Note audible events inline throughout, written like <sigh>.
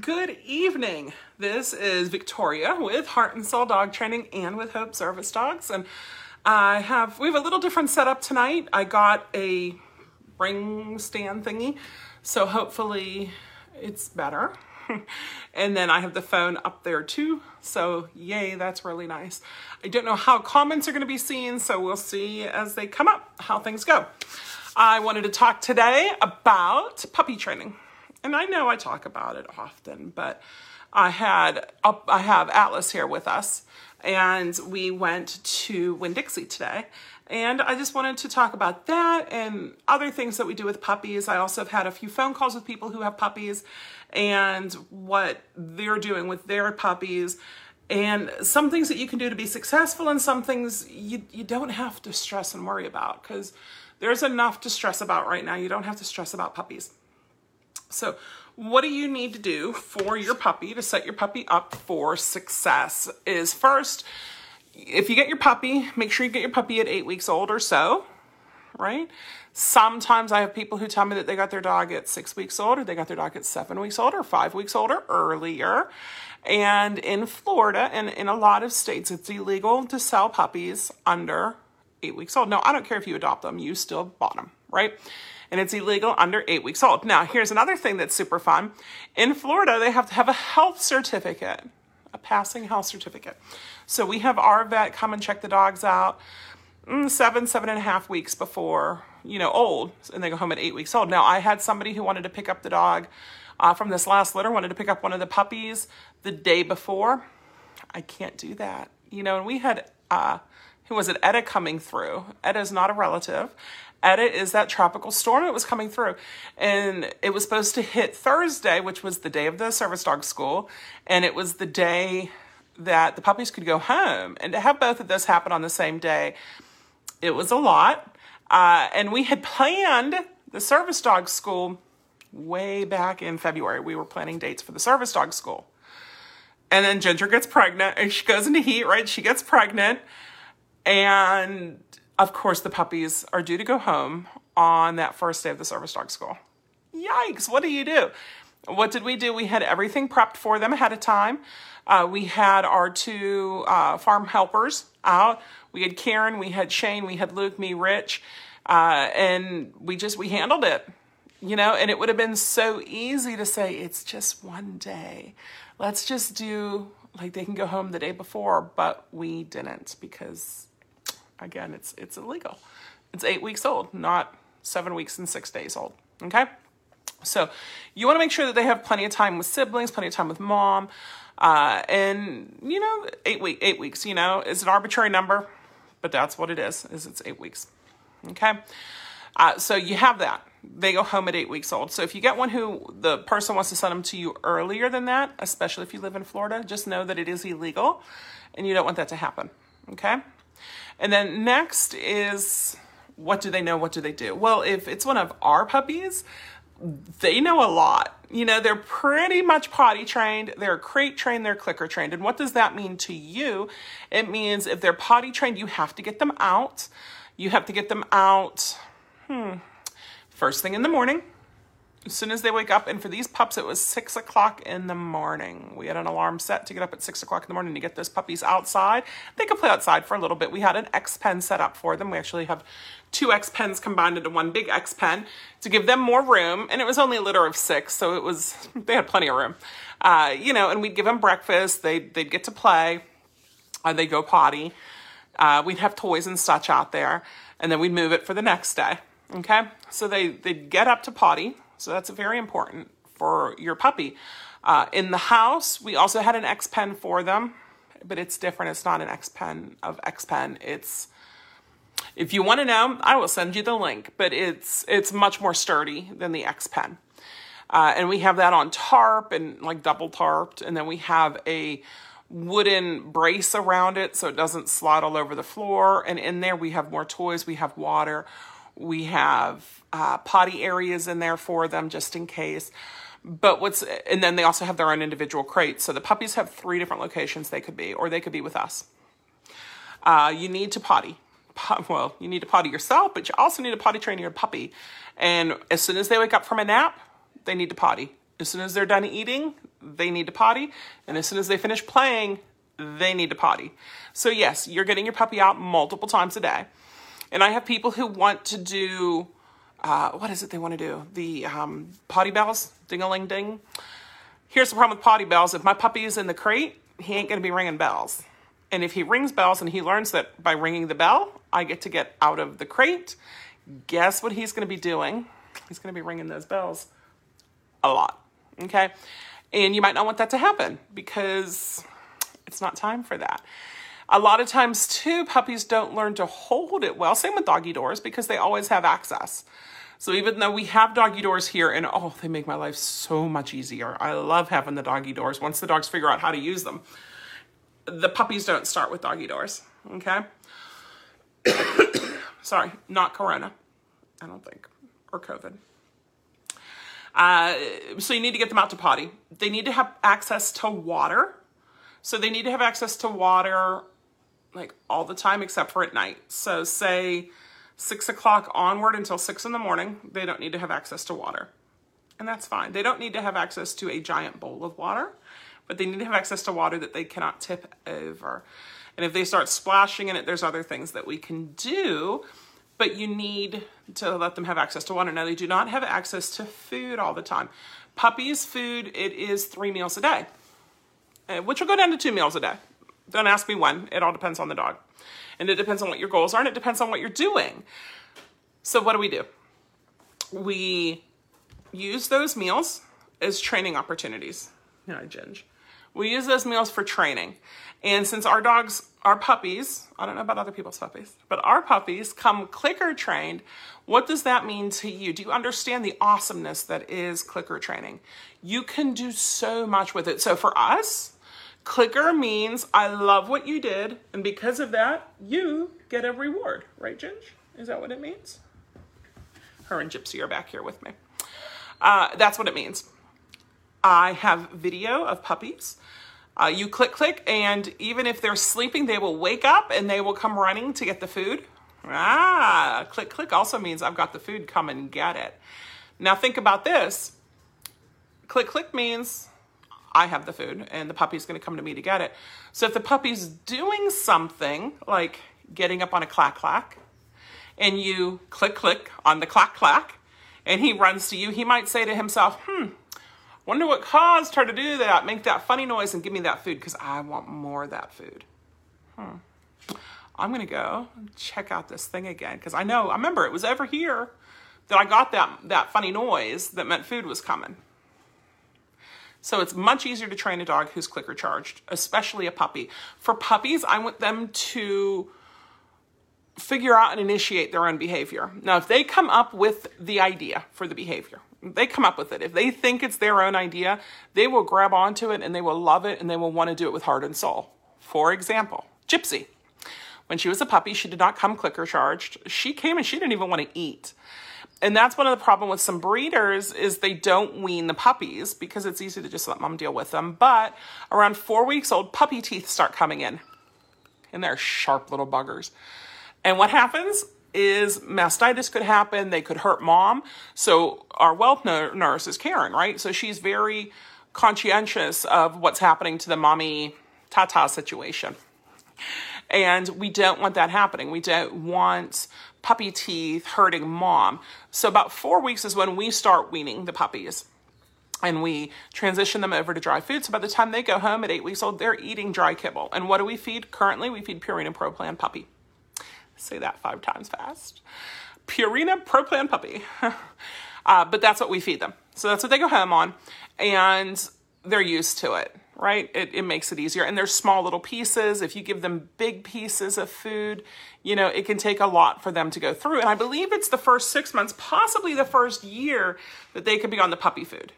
Good evening. This is Victoria with Heart and Soul Dog Training and with Hope Service Dogs. And I have, we have a little different setup tonight. I got a ring stand thingy, so hopefully it's better. <laughs> and then I have the phone up there too. So yay, that's really nice. I don't know how comments are going to be seen, so we'll see as they come up how things go. I wanted to talk today about puppy training. And I know I talk about it often, but I had I have Atlas here with us and we went to Winn-Dixie today. And I just wanted to talk about that and other things that we do with puppies. I also have had a few phone calls with people who have puppies and what they're doing with their puppies and some things that you can do to be successful and some things you, you don't have to stress and worry about because there's enough to stress about right now. You don't have to stress about puppies. So what do you need to do for your puppy to set your puppy up for success is first, if you get your puppy, make sure you get your puppy at eight weeks old or so, right? Sometimes I have people who tell me that they got their dog at six weeks old, or they got their dog at seven weeks old, or five weeks old, or earlier. And in Florida and in a lot of states, it's illegal to sell puppies under eight weeks old. No, I don't care if you adopt them, you still bought them, right? And it's illegal under eight weeks old. Now, here's another thing that's super fun. In Florida, they have to have a health certificate, a passing health certificate. So we have our vet come and check the dogs out mm, seven, seven and a half weeks before, you know, old, and they go home at eight weeks old. Now, I had somebody who wanted to pick up the dog uh, from this last litter, wanted to pick up one of the puppies the day before. I can't do that, you know, and we had, uh, who was it, Eta coming through. Eta's not a relative. Eta is that tropical storm that was coming through. And it was supposed to hit Thursday, which was the day of the service dog school. And it was the day that the puppies could go home. And to have both of those happen on the same day, it was a lot. Uh, and we had planned the service dog school way back in February. We were planning dates for the service dog school. And then Ginger gets pregnant and <laughs> she goes into heat, right? She gets pregnant. And of course, the puppies are due to go home on that first day of the service dog school. Yikes, what do you do? What did we do? We had everything prepped for them ahead of time. Uh, we had our two uh, farm helpers out. We had Karen, we had Shane, we had Luke, me, Rich, uh, and we just we handled it, you know. And it would have been so easy to say it's just one day. Let's just do like they can go home the day before, but we didn't because again, it's it's illegal. It's eight weeks old, not seven weeks and six days old. Okay. So you want to make sure that they have plenty of time with siblings, plenty of time with mom. Uh, and you know, eight week, eight weeks, you know, is an arbitrary number, but that's what it is, is it's eight weeks. Okay. Uh, so you have that. They go home at eight weeks old. So if you get one who the person wants to send them to you earlier than that, especially if you live in Florida, just know that it is illegal and you don't want that to happen. Okay. And then next is what do they know? What do they do? Well, if it's one of our puppies, they know a lot. You know, they're pretty much potty trained, they're crate trained, they're clicker trained. And what does that mean to you? It means if they're potty trained, you have to get them out. You have to get them out, hmm, first thing in the morning as soon as they wake up. And for these pups, it was six o'clock in the morning. We had an alarm set to get up at six o'clock in the morning to get those puppies outside. They could play outside for a little bit. We had an X pen set up for them. We actually have two X pens combined into one big X pen to give them more room. And it was only a litter of six, so it was <laughs> they had plenty of room. Uh, you know, and we'd give them breakfast. They they'd get to play. Uh, they go potty. Uh, we'd have toys and such out there, and then we'd move it for the next day. Okay, so they they'd get up to potty so that's very important for your puppy. Uh, in the house, we also had an X Pen for them, but it's different. It's not an X Pen of X Pen. It's if you want to know, I will send you the link, but it's it's much more sturdy than the X Pen. Uh, and we have that on tarp and like double tarped, and then we have a wooden brace around it so it doesn't slide all over the floor. And in there we have more toys. We have water. We have uh, potty areas in there for them just in case. But what's, and then they also have their own individual crates. So the puppies have three different locations they could be, or they could be with us. Uh, you need to potty. <laughs> Well, you need to potty yourself, but you also need to potty train your puppy. And as soon as they wake up from a nap, they need to potty. As soon as they're done eating, they need to potty. And as soon as they finish playing, they need to potty. So, yes, you're getting your puppy out multiple times a day. And I have people who want to do, uh, what is it they want to do? The um, potty bells, ding a ling ding. Here's the problem with potty bells if my puppy is in the crate, he ain't going to be ringing bells. And if he rings bells and he learns that by ringing the bell, I get to get out of the crate, guess what he's going to be doing? He's going to be ringing those bells a lot. Okay. And you might not want that to happen because it's not time for that. A lot of times, too, puppies don't learn to hold it well. Same with doggy doors because they always have access. So even though we have doggy doors here, and oh, they make my life so much easier. I love having the doggy doors once the dogs figure out how to use them. The puppies don't start with doggy doors, okay? <coughs> Sorry, not corona, I don't think, or COVID. Uh, so you need to get them out to potty. They need to have access to water. So they need to have access to water like all the time except for at night. So say six o'clock onward until six in the morning, they don't need to have access to water. And that's fine. They don't need to have access to a giant bowl of water, but they need to have access to water that they cannot tip over. And if they start splashing in it, there's other things that we can do but you need to let them have access to water. Now, they do not have access to food all the time. Puppies' food, it is three meals a day, uh, which will go down to two meals a day. Don't ask me when. It all depends on the dog. And it depends on what your goals are, and it depends on what you're doing. So, what do we do? We use those meals as training opportunities. Yeah, I ginge. We use those meals for training. And since our dogs, our puppies, I don't know about other people's puppies, but our puppies come clicker trained, what does that mean to you? Do you understand the awesomeness that is clicker training? You can do so much with it. So for us, clicker means I love what you did, and because of that, you get a reward, right, Ginge? Is that what it means? Her and Gypsy are back here with me. Uh, that's what it means. I have video of puppies. Uh, you click, click, and even if they're sleeping, they will wake up and they will come running to get the food. Ah, click, click also means I've got the food, come and get it. Now think about this. Click, click means I have the food and the puppy's gonna come to me to get it. So if the puppy's doing something like getting up on a clack clack and you click, click on the clack clack and he runs to you, he might say to himself, hmm, Wonder what caused her to do that, make that funny noise and give me that food because I want more of that food. Hmm. I'm going to go check out this thing again because I know, I remember it was over here that I got that, that funny noise that meant food was coming. So it's much easier to train a dog who's clicker charged, especially a puppy. For puppies, I want them to figure out and initiate their own behavior. Now, if they come up with the idea for the behavior, they come up with it. If they think it's their own idea, they will grab onto it and they will love it and they will want to do it with heart and soul. For example, Gypsy. When she was a puppy, she did not come clicker charged. She came and she didn't even want to eat. And that's one of the problem with some breeders is they don't wean the puppies because it's easy to just let mom deal with them. But around four weeks old, puppy teeth start coming in. And they're sharp little buggers. And what happens? is mastitis could happen. They could hurt mom. So our whelp nurse is Karen, right? So she's very conscientious of what's happening to the mommy tata situation. And we don't want that happening. We don't want puppy teeth hurting mom. So about four weeks is when we start weaning the puppies and we transition them over to dry food. So by the time they go home at eight weeks old, they're eating dry kibble. And what do we feed currently? We feed Purina Pro Plan puppy. Say that five times fast. Purina Pro Plan Puppy. <laughs> uh, but that's what we feed them. So that's what they go home on. And they're used to it, right? It, it makes it easier. And they're small little pieces. If you give them big pieces of food, you know, it can take a lot for them to go through. And I believe it's the first six months, possibly the first year, that they could be on the puppy food.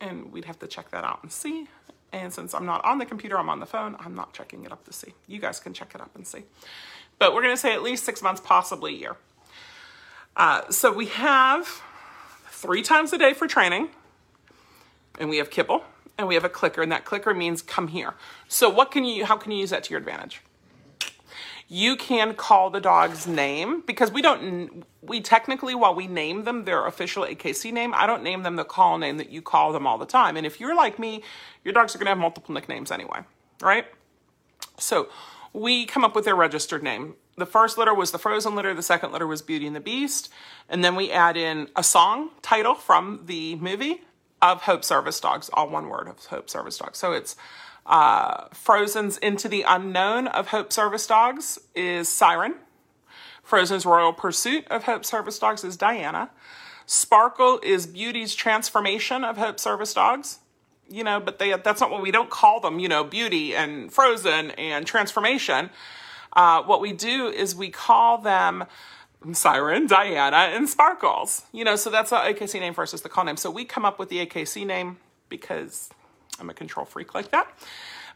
And we'd have to check that out and see. And since I'm not on the computer, I'm on the phone, I'm not checking it up to see. You guys can check it up and see but we're going to say at least six months, possibly a year. Uh, so we have three times a day for training, and we have kibble, and we have a clicker, and that clicker means come here. So what can you, how can you use that to your advantage? You can call the dog's name because we don't, we technically, while we name them their official AKC name, I don't name them the call name that you call them all the time. And if you're like me, your dogs are going to have multiple nicknames anyway, right? So we come up with their registered name. The first letter was the Frozen letter, the second letter was Beauty and the Beast, and then we add in a song title from the movie of Hope Service Dogs, all one word of Hope Service Dogs. So it's uh, Frozen's Into the Unknown of Hope Service Dogs is Siren. Frozen's Royal Pursuit of Hope Service Dogs is Diana. Sparkle is Beauty's Transformation of Hope Service Dogs you know, but they that's not what we don't call them, you know, beauty and frozen and transformation. Uh, what we do is we call them <laughs> Siren, Diana, and Sparkles. You know, so that's the AKC name versus the call name. So we come up with the AKC name because I'm a control freak like that.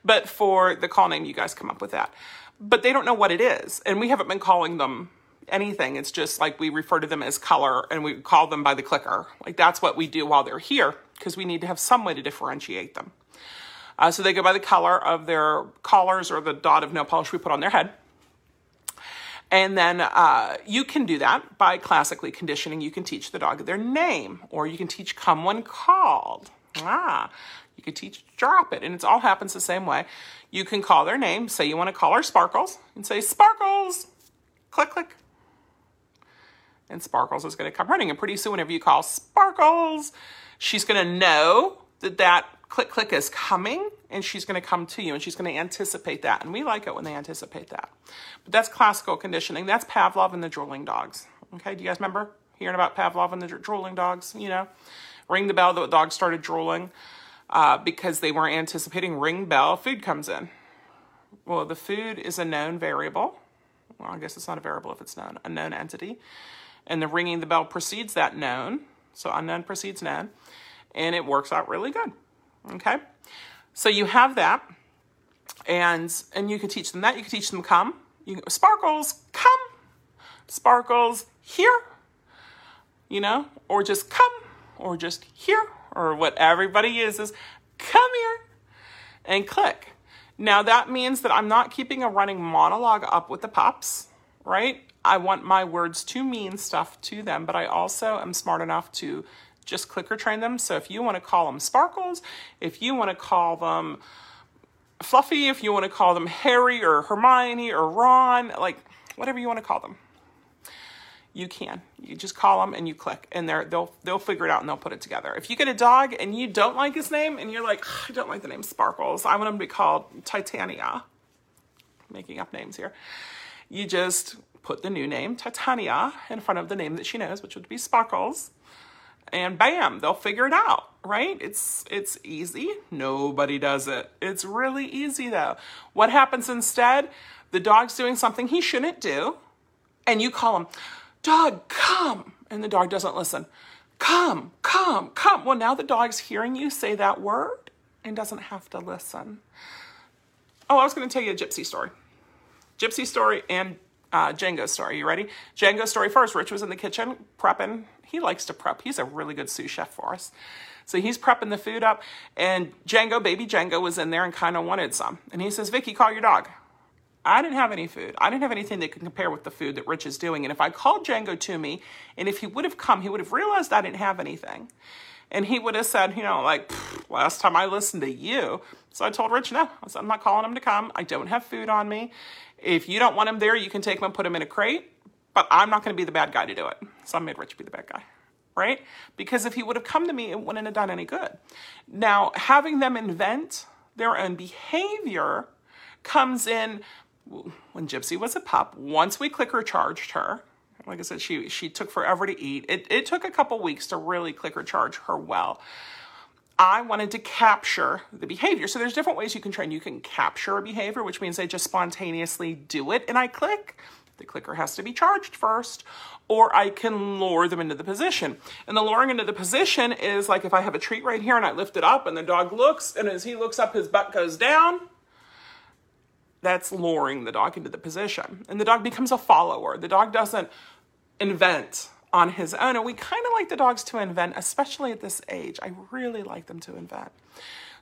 But for the call name, you guys come up with that. But they don't know what it is. And we haven't been calling them anything. It's just like we refer to them as color and we call them by the clicker. Like that's what we do while they're here because we need to have some way to differentiate them. Uh, so they go by the color of their collars or the dot of nail polish we put on their head. And then uh, you can do that by classically conditioning. You can teach the dog their name, or you can teach come when called. Ah, you can teach drop it, and it all happens the same way. You can call their name. Say you want to call her Sparkles, and say Sparkles. Click, click and Sparkles is going to come running. And pretty soon, whenever you call Sparkles, she's going to know that that click click is coming and she's going to come to you and she's going to anticipate that. And we like it when they anticipate that. But that's classical conditioning. That's Pavlov and the drooling dogs. Okay, do you guys remember hearing about Pavlov and the drooling dogs? You know, ring the bell, the dog started drooling uh, because they weren't anticipating ring bell, food comes in. Well, the food is a known variable. Well, I guess it's not a variable if it's known, a known entity and the ringing the bell precedes that known. So unknown precedes known, and it works out really good. Okay, so you have that, and and you can teach them that. You can teach them come. You sparkles come, sparkles here. You know, or just come, or just here, or what everybody is come here, and click. Now that means that I'm not keeping a running monologue up with the pups, right? I want my words to mean stuff to them, but I also am smart enough to just clicker train them. So if you want to call them sparkles, if you want to call them fluffy, if you want to call them Harry or Hermione or Ron, like whatever you want to call them, you can. You just call them and you click, and they're, they'll they'll figure it out and they'll put it together. If you get a dog and you don't like his name and you're like, I don't like the name Sparkles, I want him to be called Titania. Making up names here. You just put the new name, Titania, in front of the name that she knows, which would be Sparkles. And bam, they'll figure it out, right? It's it's easy. Nobody does it. It's really easy though. What happens instead? The dog's doing something he shouldn't do, and you call him, "Dog, come." And the dog doesn't listen. Come, come, come. Well, now the dog's hearing you say that word and doesn't have to listen. Oh, I was going to tell you a gypsy story. Gypsy story and uh, Django story. You ready? Django story first. Rich was in the kitchen prepping. He likes to prep. He's a really good sous chef for us. So he's prepping the food up, and Django, baby Django, was in there and kind of wanted some. And he says, Vicky, call your dog. I didn't have any food. I didn't have anything that could compare with the food that Rich is doing. And if I called Django to me, and if he would have come, he would have realized I didn't have anything. And he would have said, you know, like, last time I listened to you. So I told Rich, no, I said, I'm not calling him to come. I don't have food on me. If you don't want him there, you can take him and put him in a crate, but I'm not going to be the bad guy to do it. So I made Rich be the bad guy, right? Because if he would have come to me, it wouldn't have done any good. Now, having them invent their own behavior comes in when Gypsy was a pup. Once we clicker charged her, like I said, she she took forever to eat. It, it took a couple weeks to really clicker charge her well. I wanted to capture the behavior. So there's different ways you can train. You can capture a behavior, which means they just spontaneously do it and I click. The clicker has to be charged first, or I can lure them into the position. And the luring into the position is like if I have a treat right here and I lift it up and the dog looks, and as he looks up, his butt goes down. That's luring the dog into the position. And the dog becomes a follower. The dog doesn't invent on his own. And we kind of like the dogs to invent, especially at this age. I really like them to invent.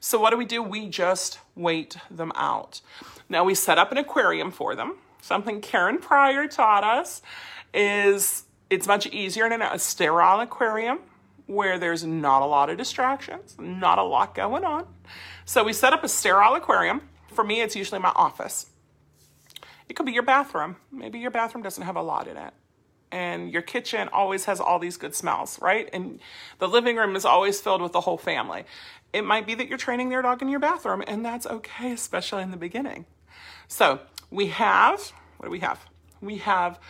So what do we do? We just wait them out. Now we set up an aquarium for them. Something Karen Pryor taught us is it's much easier in a sterile aquarium where there's not a lot of distractions, not a lot going on. So we set up a sterile aquarium. For me, it's usually my office. It could be your bathroom. Maybe your bathroom doesn't have a lot in it. And your kitchen always has all these good smells, right? And the living room is always filled with the whole family. It might be that you're training their dog in your bathroom, and that's okay, especially in the beginning. So we have, what do we have? We have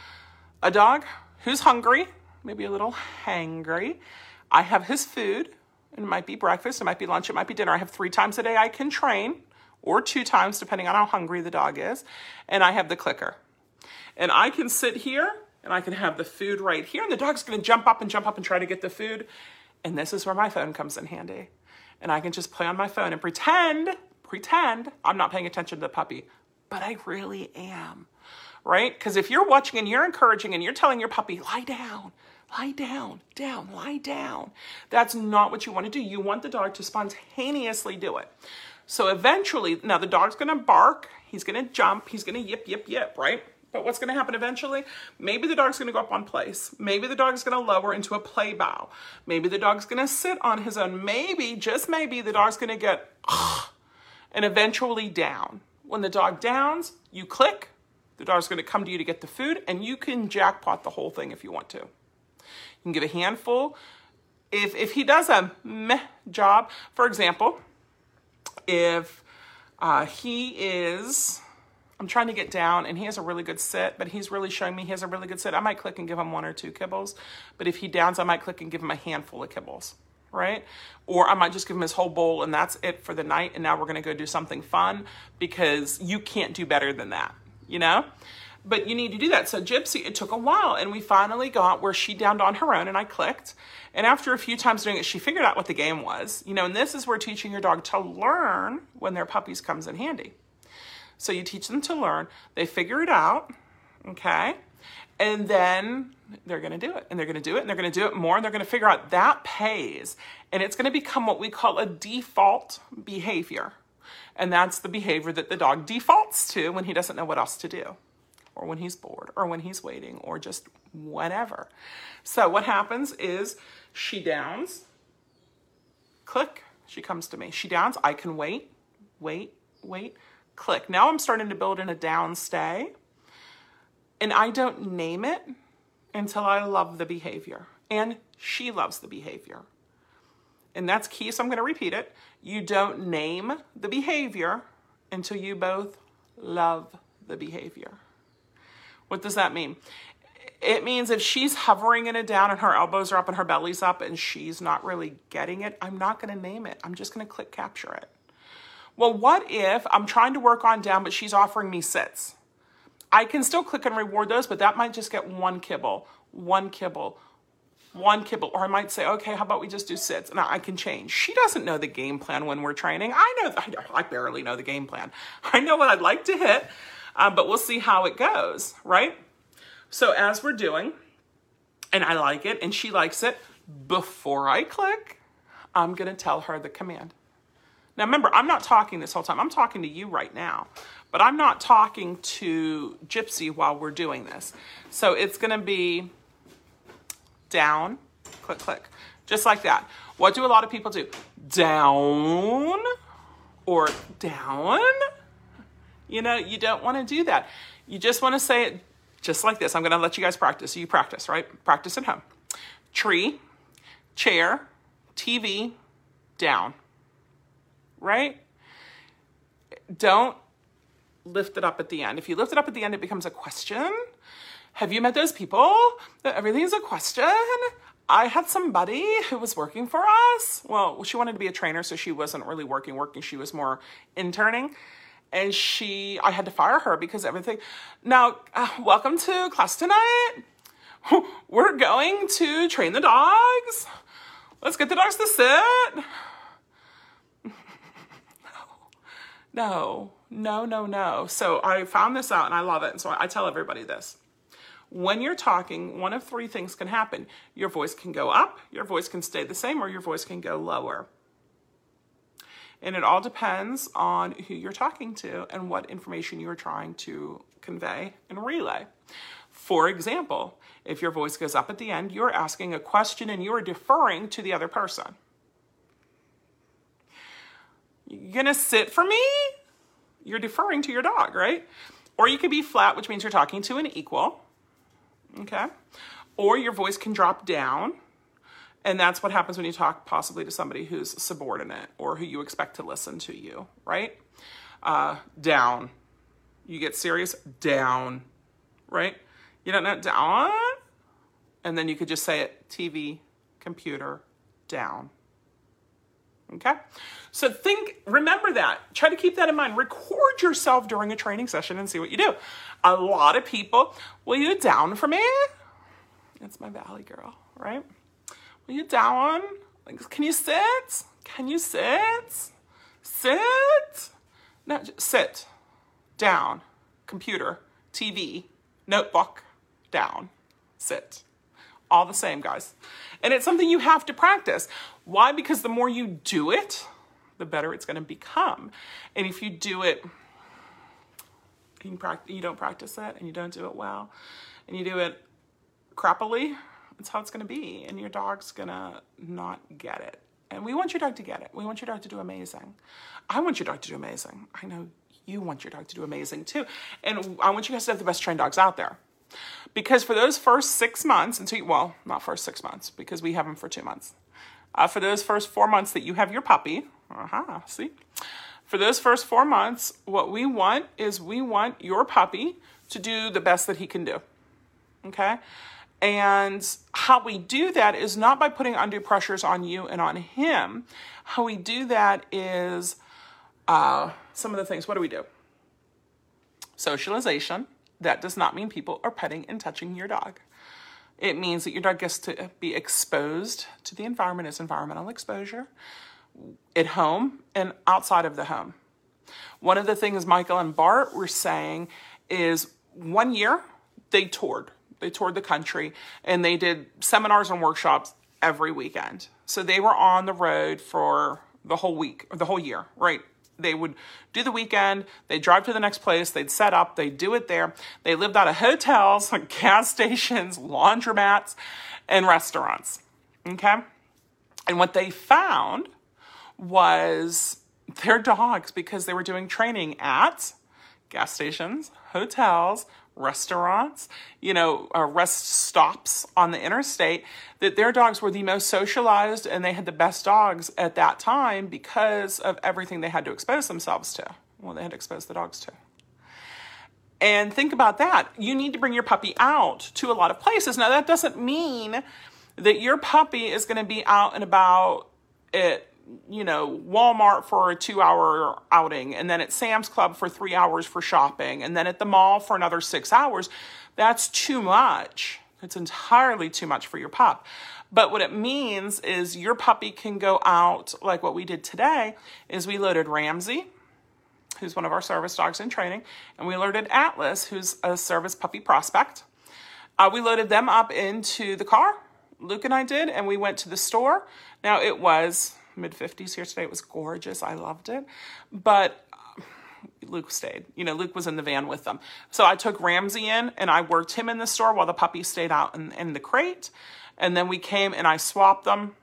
a dog who's hungry, maybe a little hangry. I have his food. It might be breakfast, it might be lunch, it might be dinner. I have three times a day I can train, or two times, depending on how hungry the dog is. And I have the clicker. And I can sit here and I can have the food right here, and the dog's gonna jump up and jump up and try to get the food. And this is where my phone comes in handy. And I can just play on my phone and pretend, pretend I'm not paying attention to the puppy, but I really am right? Because if you're watching and you're encouraging and you're telling your puppy, lie down, lie down, down, lie down, that's not what you want to do. You want the dog to spontaneously do it. So eventually, now the dog's going to bark, he's going to jump, he's going to yip, yip, yip, right? But what's going to happen eventually? Maybe the dog's going to go up on place. Maybe the dog's going to lower into a play bow. Maybe the dog's going to sit on his own. Maybe, just maybe, the dog's going to get and eventually down. When the dog downs, you click, the dog's going to come to you to get the food, and you can jackpot the whole thing if you want to. You can give a handful. If, if he does a meh job, for example, if uh, he is, I'm trying to get down and he has a really good sit, but he's really showing me he has a really good sit, I might click and give him one or two kibbles. But if he downs, I might click and give him a handful of kibbles right? Or I might just give him his whole bowl and that's it for the night. And now we're going to go do something fun because you can't do better than that you know? But you need to do that. So Gypsy, it took a while and we finally got where she downed on her own and I clicked. And after a few times doing it, she figured out what the game was. You know, and this is where teaching your dog to learn when their puppies comes in handy. So you teach them to learn, they figure it out, okay? And then they're going to do it and they're going to do it and they're going to do it more and they're going to figure out that pays and it's going to become what we call a default behavior. And that's the behavior that the dog defaults to when he doesn't know what else to do, or when he's bored, or when he's waiting, or just whatever. So what happens is she downs, click, she comes to me. She downs, I can wait, wait, wait, click. Now I'm starting to build in a down stay, and I don't name it until I love the behavior. And she loves the behavior and that's key, so I'm going to repeat it. You don't name the behavior until you both love the behavior. What does that mean? It means if she's hovering in it down and her elbows are up and her belly's up and she's not really getting it, I'm not going to name it. I'm just going to click capture it. Well, what if I'm trying to work on down, but she's offering me sits? I can still click and reward those, but that might just get one kibble, one kibble, one kibble, or I might say, okay, how about we just do sits? And I can change. She doesn't know the game plan when we're training. I know, I, barely know the game plan. I know what I'd like to hit, um, but we'll see how it goes, right? So as we're doing, and I like it, and she likes it, before I click, I'm gonna tell her the command. Now remember, I'm not talking this whole time. I'm talking to you right now, but I'm not talking to Gypsy while we're doing this. So it's gonna be, down, click, click, just like that. What do a lot of people do? Down or down? You know, you don't want to do that. You just want to say it just like this. I'm to let you guys practice. You practice, right? Practice at home. Tree, chair, TV, down. Right? Don't lift it up at the end. If you lift it up at the end, it becomes a question have you met those people that everything's a question? I had somebody who was working for us. Well, she wanted to be a trainer, so she wasn't really working, working. She was more interning. And she, I had to fire her because everything. Now, uh, welcome to class tonight. <laughs> We're going to train the dogs. Let's get the dogs to sit. <laughs> no, no, no, no. No. So I found this out and I love it. And so I tell everybody this. When you're talking, one of three things can happen. Your voice can go up, your voice can stay the same, or your voice can go lower. And it all depends on who you're talking to and what information you're trying to convey and relay. For example, if your voice goes up at the end, you're asking a question and you're deferring to the other person. You gonna sit for me? You're deferring to your dog, right? Or you could be flat, which means you're talking to an equal. Okay. Or your voice can drop down. And that's what happens when you talk possibly to somebody who's subordinate or who you expect to listen to you, right? Uh, down. You get serious, down, right? You don't know, down. And then you could just say it TV, computer, down. Okay? So think, remember that. Try to keep that in mind. Record yourself during a training session and see what you do. A lot of people, will you down for me? It's my valley girl, right? Will you down? Like, can you sit? Can you sit? Sit? No, sit. Down. Computer. TV. Notebook. Down. Sit. All the same, guys. And it's something you have to practice. Why? Because the more you do it, the better it's going to become. And if you do it, you, don't practice it and you don't do it well, and you do it crappily, that's how it's going to be. And your dog's going to not get it. And we want your dog to get it. We want your dog to do amazing. I want your dog to do amazing. I know you want your dog to do amazing too. And I want you guys to have the best trained dogs out there. Because for those first six months, until well, not first six months, because we have them for two months. Uh, for those first four months that you have your puppy, uh-huh, see? For those first four months, what we want is we want your puppy to do the best that he can do. Okay? And how we do that is not by putting undue pressures on you and on him. How we do that is uh, some of the things. What do we do? Socialization. That does not mean people are petting and touching your dog. It means that your dog gets to be exposed to the environment as environmental exposure at home and outside of the home. One of the things Michael and Bart were saying is one year they toured they toured the country and they did seminars and workshops every weekend. So they were on the road for the whole week, or the whole year, right? They would do the weekend, they'd drive to the next place, they'd set up, they'd do it there. They lived out of hotels, <laughs> gas stations, laundromats, and restaurants. Okay? And what they found was their dogs, because they were doing training at gas stations, hotels, restaurants, you know, uh, rest stops on the interstate, that their dogs were the most socialized and they had the best dogs at that time because of everything they had to expose themselves to. Well, they had to expose the dogs to. And think about that. You need to bring your puppy out to a lot of places. Now, that doesn't mean that your puppy is going to be out and about at you know, Walmart for a two hour outing, and then at Sam's Club for three hours for shopping, and then at the mall for another six hours, that's too much. It's entirely too much for your pup. But what it means is your puppy can go out, like what we did today, is we loaded Ramsey, who's one of our service dogs in training, and we loaded Atlas, who's a service puppy prospect. Uh, we loaded them up into the car. Luke and I did, and we went to the store. Now it was mid 50s here today. It was gorgeous. I loved it. But uh, Luke stayed. You know, Luke was in the van with them. So I took Ramsey in and I worked him in the store while the puppy stayed out in, in the crate. And then we came and I swapped them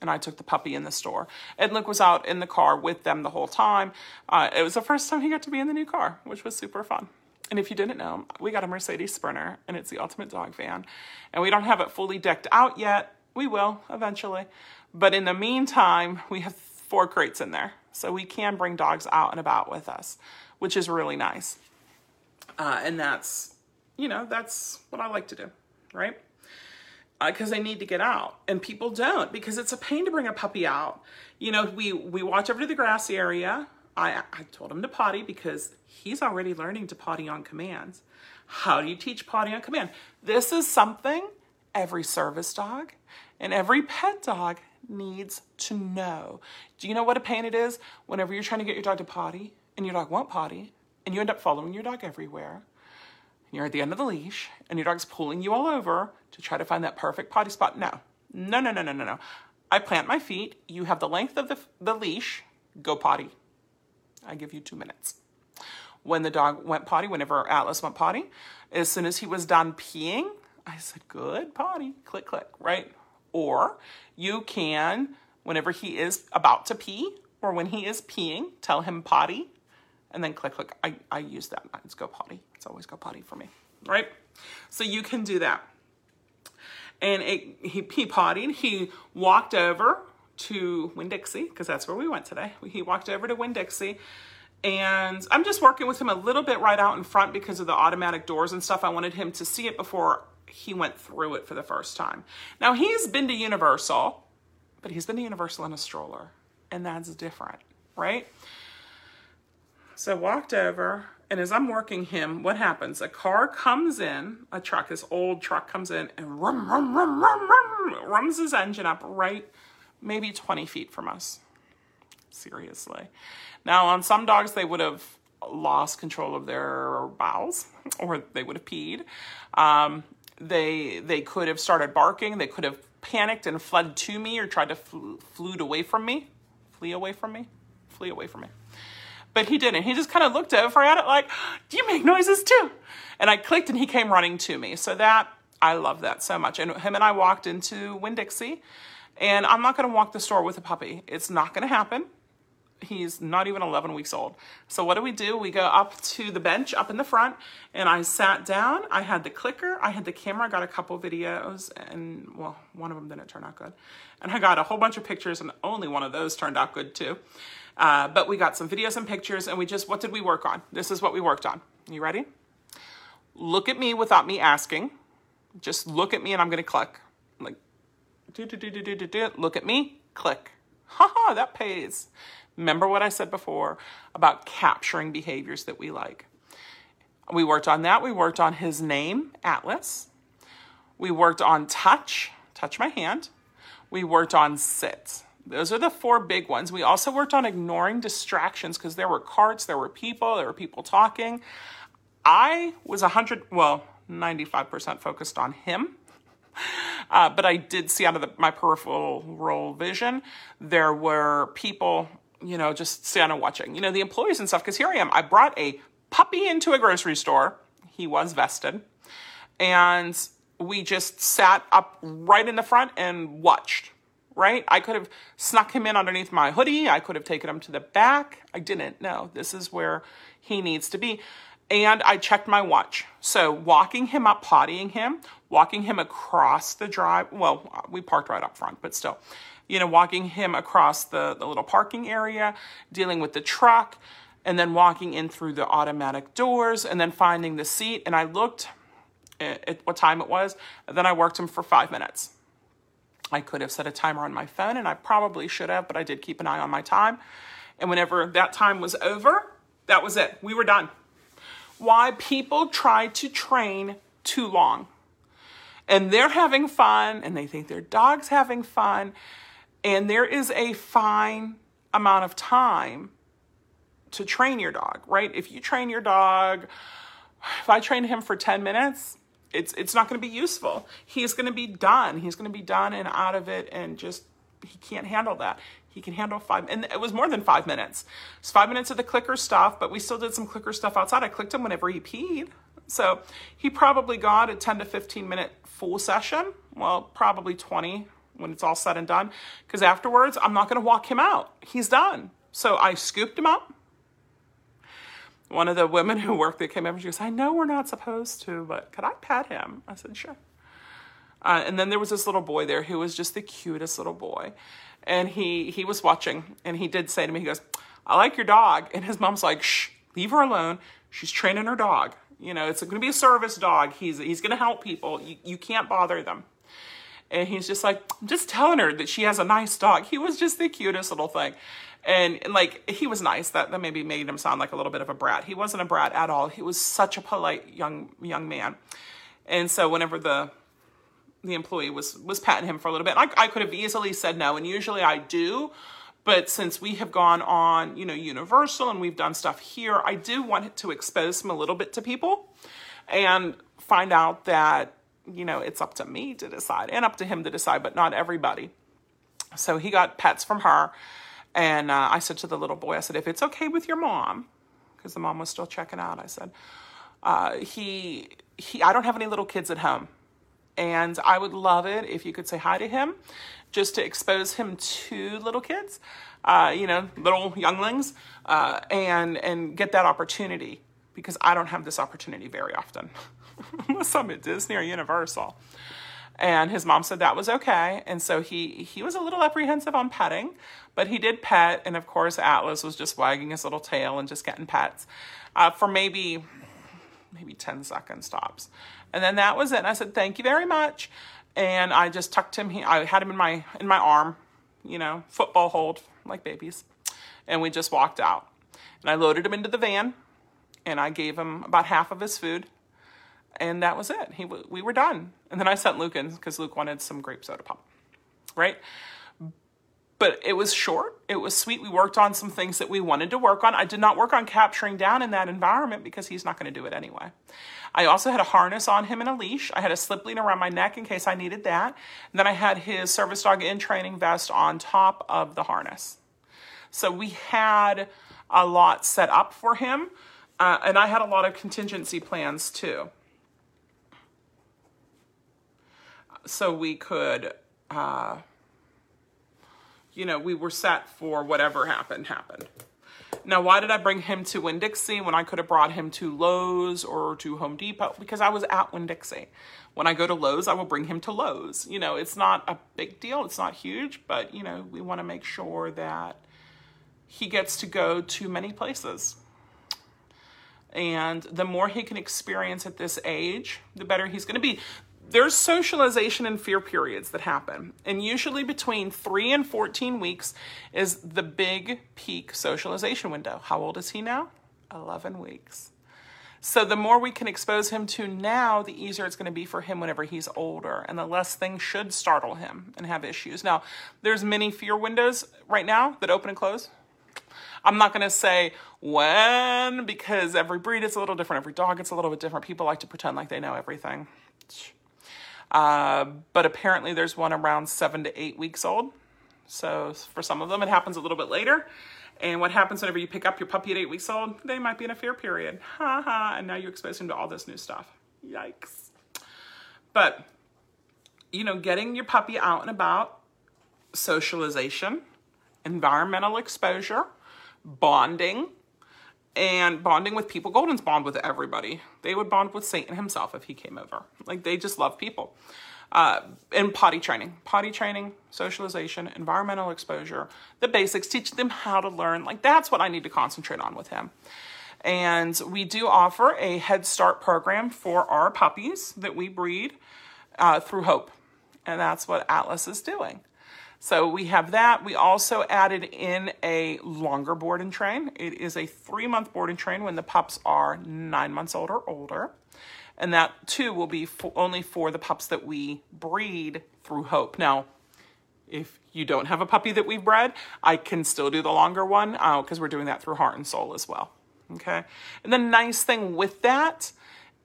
and I took the puppy in the store. And Luke was out in the car with them the whole time. Uh, it was the first time he got to be in the new car, which was super fun. And if you didn't know, we got a Mercedes Sprinter and it's the ultimate dog van. And we don't have it fully decked out yet. We will eventually. But in the meantime, we have four crates in there. So we can bring dogs out and about with us, which is really nice. Uh, and that's, you know, that's what I like to do, right? Because uh, they need to get out, and people don't because it's a pain to bring a puppy out. You know, we we watch over to the grassy area. I I told him to potty because he's already learning to potty on commands. How do you teach potty on command? This is something every service dog and every pet dog needs to know. Do you know what a pain it is whenever you're trying to get your dog to potty and your dog won't potty and you end up following your dog everywhere? And you're at the end of the leash and your dog's pulling you all over to try to find that perfect potty spot. No, no, no, no, no, no, no. I plant my feet. You have the length of the, the leash. go potty. I give you two minutes. When the dog went potty, whenever Atlas went potty, as soon as he was done peeing, I said, good potty, click, click, right? Or you can, whenever he is about to pee or when he is peeing, tell him potty and then click, click. I, I use that. It's go potty. It's always go potty for me, right? So you can do that. And it, he, he pottied. He walked over to Winn-Dixie because that's where we went today. He walked over to Winn-Dixie and I'm just working with him a little bit right out in front because of the automatic doors and stuff. I wanted him to see it before he went through it for the first time. Now he's been to Universal, but he's been to Universal in a stroller and that's different, right? So walked over and as I'm working him, what happens? A car comes in, a truck, this old truck comes in and rum, rum, rum, rum, rum, rums his engine up right maybe 20 feet from us. Seriously. Now, on some dogs, they would have lost control of their bowels or they would have peed. Um, they, they could have started barking. They could have panicked and fled to me or tried to fl- flew away from me. Flee away from me? Flee away from me. But he didn't. He just kind of looked over at it like, do you make noises too? And I clicked and he came running to me. So that, I love that so much. And him and I walked into Winn-Dixie and I'm not going to walk the store with a puppy. It's not going to happen. He's not even 11 weeks old. So what do we do? We go up to the bench up in the front and I sat down. I had the clicker, I had the camera, I got a couple videos and well, one of them didn't turn out good. And I got a whole bunch of pictures and only one of those turned out good too. Uh, but we got some videos and pictures and we just, what did we work on? This is what we worked on. You ready? Look at me without me asking. Just look at me and I'm to click. Like do, do, do, do, do, do, do. Look at me, click. Haha, that pays. Remember what I said before about capturing behaviors that we like. We worked on that. We worked on his name, Atlas. We worked on touch, touch my hand. We worked on sit. Those are the four big ones. We also worked on ignoring distractions because there were carts, there were people, there were people talking. I was 100, well, 95% focused on him uh, but I did see out of the, my peripheral vision, there were people, you know, just standing watching, you know, the employees and stuff. Because here I am, I brought a puppy into a grocery store. He was vested. And we just sat up right in the front and watched, right? I could have snuck him in underneath my hoodie. I could have taken him to the back. I didn't. No, this is where he needs to be and I checked my watch. So walking him up, pottying him, walking him across the drive. Well, we parked right up front, but still, you know, walking him across the, the little parking area, dealing with the truck, and then walking in through the automatic doors, and then finding the seat. And I looked at, at what time it was, and then I worked him for five minutes. I could have set a timer on my phone, and I probably should have, but I did keep an eye on my time. And whenever that time was over, that was it. We were done why people try to train too long. And they're having fun and they think their dog's having fun. And there is a fine amount of time to train your dog, right? If you train your dog, if I train him for 10 minutes, it's it's not going to be useful. He's going to be done. He's going to be done and out of it and just he can't handle that. He can handle five, and it was more than five minutes. It's five minutes of the clicker stuff, but we still did some clicker stuff outside. I clicked him whenever he peed. So he probably got a 10 to 15 minute full session. Well, probably 20 when it's all said and done. Because afterwards, I'm not going to walk him out. He's done. So I scooped him up. One of the women who worked there came over and she goes, I know we're not supposed to, but could I pet him? I said, sure. Uh, and then there was this little boy there who was just the cutest little boy and he he was watching and he did say to me he goes i like your dog and his mom's like shh leave her alone she's training her dog you know it's going to be a service dog he's he's going to help people you, you can't bother them and he's just like just telling her that she has a nice dog. He was just the cutest little thing. And, and like he was nice. That, that maybe made him sound like a little bit of a brat. He wasn't a brat at all. He was such a polite young young man. And so whenever the the employee was was patting him for a little bit. I, I could have easily said no, and usually I do. But since we have gone on, you know, Universal and we've done stuff here, I do want to expose him a little bit to people and find out that, you know, it's up to me to decide and up to him to decide, but not everybody. So he got pets from her. And uh, I said to the little boy, I said, if it's okay with your mom, because the mom was still checking out, I said, uh, he, he, I don't have any little kids at home. And I would love it if you could say hi to him just to expose him to little kids, uh, you know, little younglings, uh, and, and get that opportunity because I don't have this opportunity very often <laughs> I'm at Disney or Universal. And his mom said that was okay. And so he, he was a little apprehensive on petting, but he did pet. And of course, Atlas was just wagging his little tail and just getting pets uh, for maybe, maybe 10 seconds tops. And then that was it. And I said, thank you very much. And I just tucked him. He, I had him in my, in my arm, you know, football hold like babies. And we just walked out. And I loaded him into the van and I gave him about half of his food and that was it. He we were done. And then I sent Luke in because Luke wanted some grape soda pop, right? But it was short. It was sweet. We worked on some things that we wanted to work on. I did not work on capturing down in that environment because he's not going to do it anyway. I also had a harness on him and a leash. I had a slip lead around my neck in case I needed that. And then I had his service dog in training vest on top of the harness. So we had a lot set up for him. Uh, and I had a lot of contingency plans too. So we could, uh, you know, we were set for whatever happened, happened. Now, why did I bring him to Winn-Dixie when I could have brought him to Lowe's or to Home Depot? Because I was at Winn-Dixie. When I go to Lowe's, I will bring him to Lowe's. You know, it's not a big deal. It's not huge, but, you know, we want to make sure that he gets to go to many places. And the more he can experience at this age, the better he's going to be there's socialization and fear periods that happen. And usually between 3 and 14 weeks is the big peak socialization window. How old is he now? 11 weeks. So the more we can expose him to now, the easier it's going to be for him whenever he's older and the less things should startle him and have issues. Now, there's many fear windows right now that open and close. I'm not going to say when because every breed is a little different, every dog it's a little bit different. People like to pretend like they know everything. Uh, but apparently there's one around seven to eight weeks old. So for some of them, it happens a little bit later. And what happens whenever you pick up your puppy at eight weeks old? They might be in a fear period. Ha ha. And now you expose them to all this new stuff. Yikes. But, you know, getting your puppy out and about, socialization, environmental exposure, bonding, and bonding with people. Golden's bond with everybody. They would bond with Satan himself if he came over. Like they just love people. Uh, and potty training, potty training, socialization, environmental exposure, the basics, teach them how to learn. Like that's what I need to concentrate on with him. And we do offer a Head Start program for our puppies that we breed uh, through Hope. And that's what Atlas is doing. So we have that. We also added in a longer board and train. It is a three month board and train when the pups are nine months old or older. And that too will be for, only for the pups that we breed through Hope. Now, if you don't have a puppy that we've bred, I can still do the longer one because uh, we're doing that through Heart and Soul as well. Okay. And the nice thing with that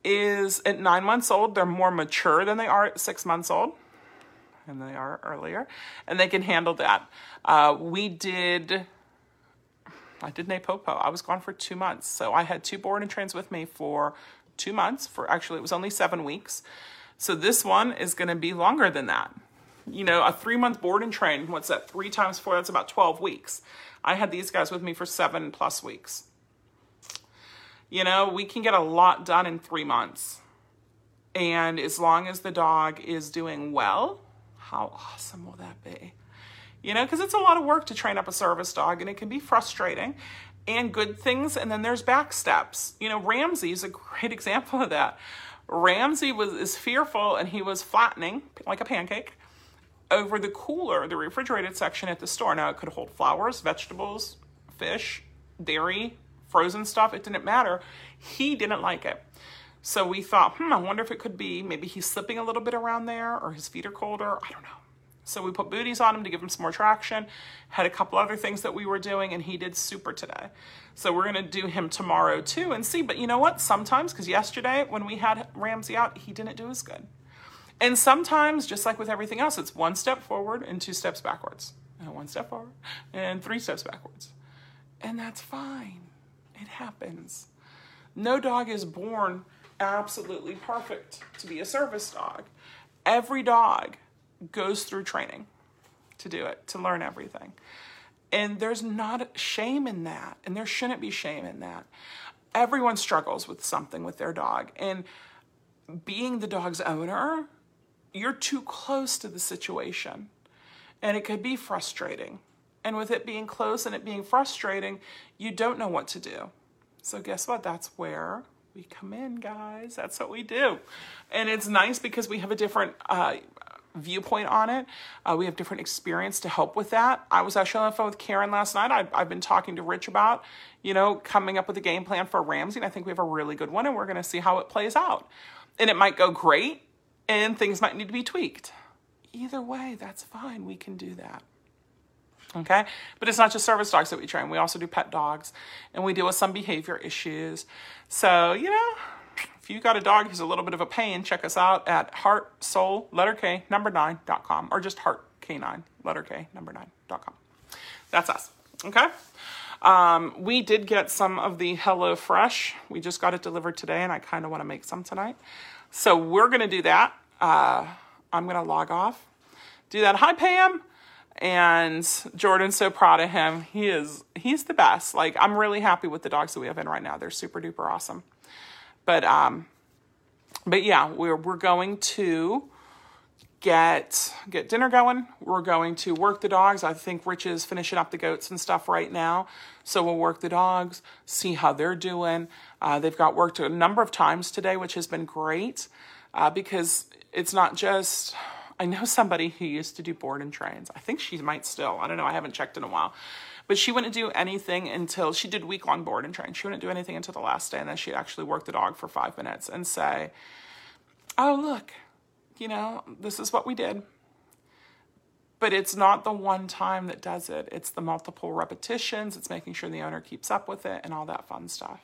is at nine months old, they're more mature than they are at six months old and they are earlier, and they can handle that. Uh, we did, I did Napopo. I was gone for two months, so I had two board and trains with me for two months. For actually, it was only seven weeks. So this one is going to be longer than that. You know, a three month board and train. What's that? Three times four. That's about twelve weeks. I had these guys with me for seven plus weeks. You know, we can get a lot done in three months. And as long as the dog is doing well, how awesome will that be? You know, because it's a lot of work to train up a service dog and it can be frustrating and good things. And then there's back steps. You know, Ramsey is a great <laughs> example of that. Ramsey was is fearful and he was flattening like a pancake over the cooler, the refrigerated section at the store. Now it could hold flowers, vegetables, fish, dairy, frozen stuff. It didn't matter. He didn't like it. So we thought, hmm, I wonder if it could be maybe he's slipping a little bit around there or his feet are colder. I don't know. So we put booties on him to give him some more traction. Had a couple other things that we were doing, and he did super today. So we're gonna do him tomorrow too and see. But you know what? Sometimes, because yesterday when we had Ramsey out, he didn't do as good. And sometimes, just like with everything else, it's one step forward and two steps backwards. and one step forward, and three steps backwards. And that's fine. It happens. No dog is born absolutely perfect to be a service dog. Every dog goes through training to do it, to learn everything. And there's not shame in that, and there shouldn't be shame in that. Everyone struggles with something with their dog. And being the dog's owner, you're too close to the situation. And it could be frustrating. And with it being close and it being frustrating, you don't know what to do. So, guess what? That's where we come in, guys. That's what we do. And it's nice because we have a different uh, viewpoint on it. Uh, we have different experience to help with that. I was actually on the phone with Karen last night. I, I've been talking to Rich about, you know, coming up with a game plan for Ramsey. And I think we have a really good one, and we're going to see how it plays out. And it might go great, and things might need to be tweaked. Either way, that's fine. We can do that. Okay, but it's not just service dogs that we train. We also do pet dogs, and we deal with some behavior issues. So, you know, if you got a dog who's a little bit of a pain, check us out at heart soul letter K number nine dot com or just heart K9 letter K number nine dot com. That's us. Okay. Um, we did get some of the Hello Fresh. We just got it delivered today, and I kind of want to make some tonight. So we're gonna do that. Uh, I'm gonna log off. Do that. Hi Pam and Jordan's so proud of him. He is he's the best. Like I'm really happy with the dogs that we have in right now. They're super duper awesome. But um but yeah, we're we're going to get get dinner going. We're going to work the dogs. I think Rich is finishing up the goats and stuff right now. So we'll work the dogs, see how they're doing. Uh, they've got worked a number of times today, which has been great uh, because it's not just I know somebody who used to do board and trains. I think she might still. I don't know. I haven't checked in a while. But she wouldn't do anything until she did week long board and train. She wouldn't do anything until the last day. And then she'd actually work the dog for five minutes and say, Oh, look, you know, this is what we did. But it's not the one time that does it, it's the multiple repetitions, it's making sure the owner keeps up with it and all that fun stuff.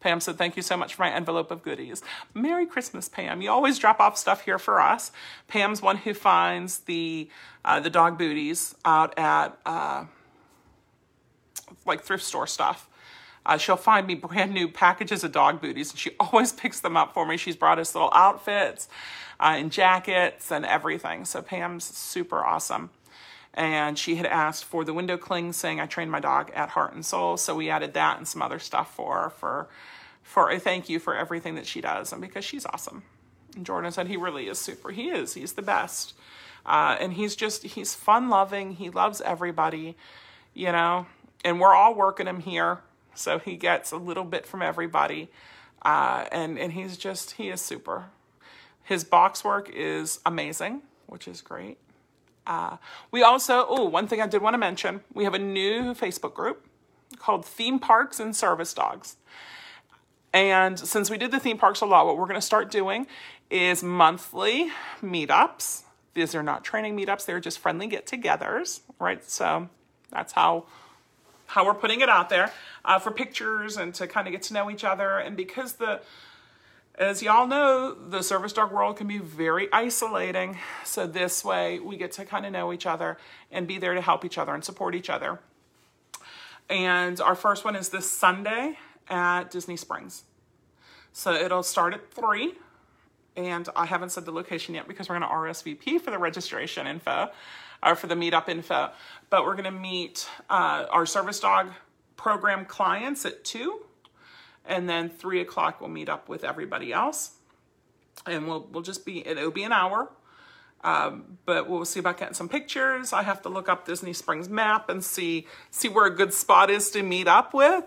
Pam said, Thank you so much for my envelope of goodies. Merry Christmas, Pam. You always drop off stuff here for us. Pam's one who finds the uh, the dog booties out at uh, like thrift store stuff. Uh, she'll find me brand new packages of dog booties, and she <laughs> always picks them up for me. She's brought us little outfits uh, and jackets and everything. So Pam's super awesome. And she had asked for the window cling, saying I trained my dog at Heart and Soul. So we added that and some other stuff for her for for a thank you for everything that she does and because she's awesome. And Jordan said he really is super. He is. He's the best. Uh, and he's just he's fun loving. He loves everybody, you know. And we're all working him here, so he gets a little bit from everybody. Uh, and and he's just he is super. His box work is amazing, which is great. Uh, we also, oh, one thing I did want to mention we have a new Facebook group called Theme Parks and Service Dogs. And since we did the theme parks a lot, what we're going to start doing is monthly meetups. These are not training meetups, they're just friendly get togethers, right? So that's how how we're putting it out there uh, for pictures and to kind of get to know each other. And because the as y'all know, the service dog world can be very isolating. So this way we get to kind of know each other and be there to help each other and support each other. And our first one is this Sunday at Disney Springs. So it'll start at 3. And I haven't said the location yet because we're going to RSVP for the registration info or for the meetup info. But we're going to meet uh, our service dog program clients at 2 and then three o'clock we'll meet up with everybody else. And we'll we'll just be it'll be an hour. Um, but we'll see about getting some pictures. I have to look up disney springs map and see see where a good spot is to meet up with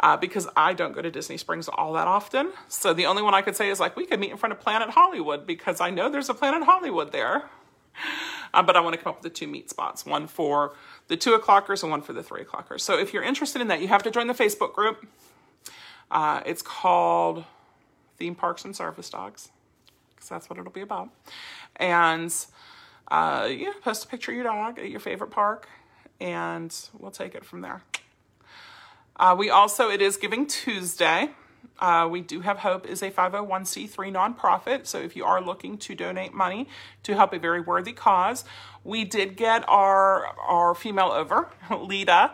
uh, because i don't go to disney springs all that often. So the only one i could say is like we could meet in front of planet hollywood because i know there's a planet hollywood there. Uh, but i want to come up with the two meet spots one for the two o'clockers and one for the three o'clockers. So if you're interested in that you have to join the facebook group uh, it's called Theme Parks and Service Dogs, because that's what it'll be about. And uh, yeah, post a picture of your dog at your favorite park, and we'll take it from there. Uh, we also, it is Giving Tuesday, Uh, we do have Hope is a 501c3 nonprofit. So if you are looking to donate money to help a very worthy cause, we did get our our female over, <laughs> Lita,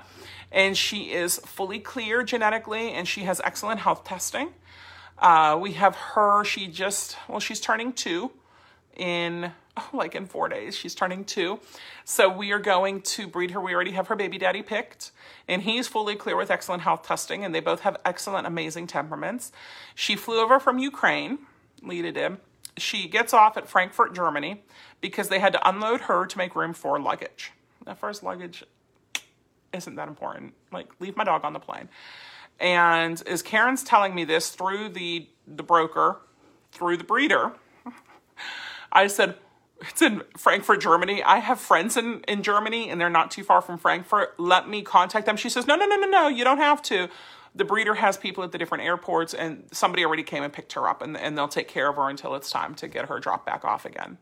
and she is fully clear genetically and she has excellent health testing. Uh, we have her, she just, well, she's turning two in <laughs> oh, like in four days. She's turning two. So we are going to breed her. We already have her baby daddy picked, and he's fully clear with excellent health testing, and they both have excellent, amazing temperaments. She flew over from Ukraine, Lita did. She gets off at Frankfurt, Germany, because they had to unload her to make room for luggage. The first luggage isn't that important. Like, leave my dog on the plane. And as Karen's telling me this through the the broker, through the breeder, I said, it's in Frankfurt, Germany. I have friends in, in Germany and they're not too far from Frankfurt. Let me contact them. She says, no, no, no, no, no, you don't have to. The breeder has people at the different airports and somebody already came and picked her up and, and they'll take care of her until it's time to get her dropped back off again.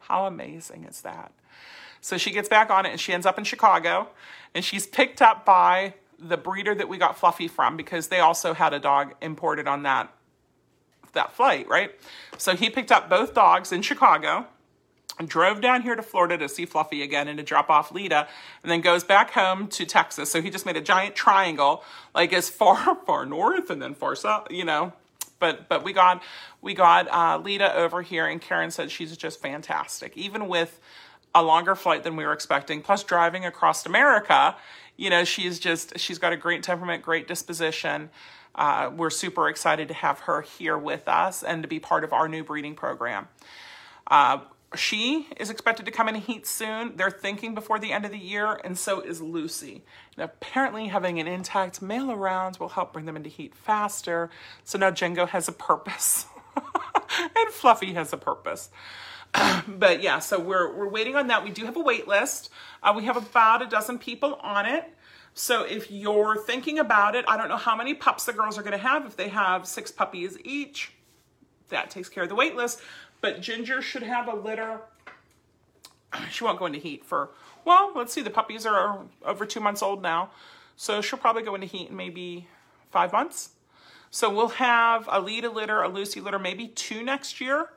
How amazing is that? So she gets back on it and she ends up in Chicago and she's picked up by the breeder that we got Fluffy from because they also had a dog imported on that that flight, right? So he picked up both dogs in Chicago and drove down here to Florida to see Fluffy again and to drop off Lita, and then goes back home to Texas. So he just made a giant triangle, like as far <laughs> far north and then far south, you know. But but we got we got uh, Lita over here, and Karen said she's just fantastic, even with a longer flight than we were expecting. Plus driving across America, you know, she's just she's got a great temperament, great disposition uh, we're super excited to have her here with us and to be part of our new breeding program. Uh, she is expected to come in heat soon. They're thinking before the end of the year, and so is Lucy. And apparently, having an intact male around will help bring them into heat faster. So now Jingo has a purpose, <laughs> and Fluffy has a purpose. <clears throat> but yeah, so we're we're waiting on that. We do have a wait list. Uh, we have about a dozen people on it. So if you're thinking about it, I don't know how many pups the girls are going to have. If they have six puppies each, that takes care of the wait list. But Ginger should have a litter. She won't go into heat for, well, let's see, the puppies are over two months old now. So she'll probably go into heat in maybe five months. So we'll have a Lita litter, a Lucy litter, maybe two next year.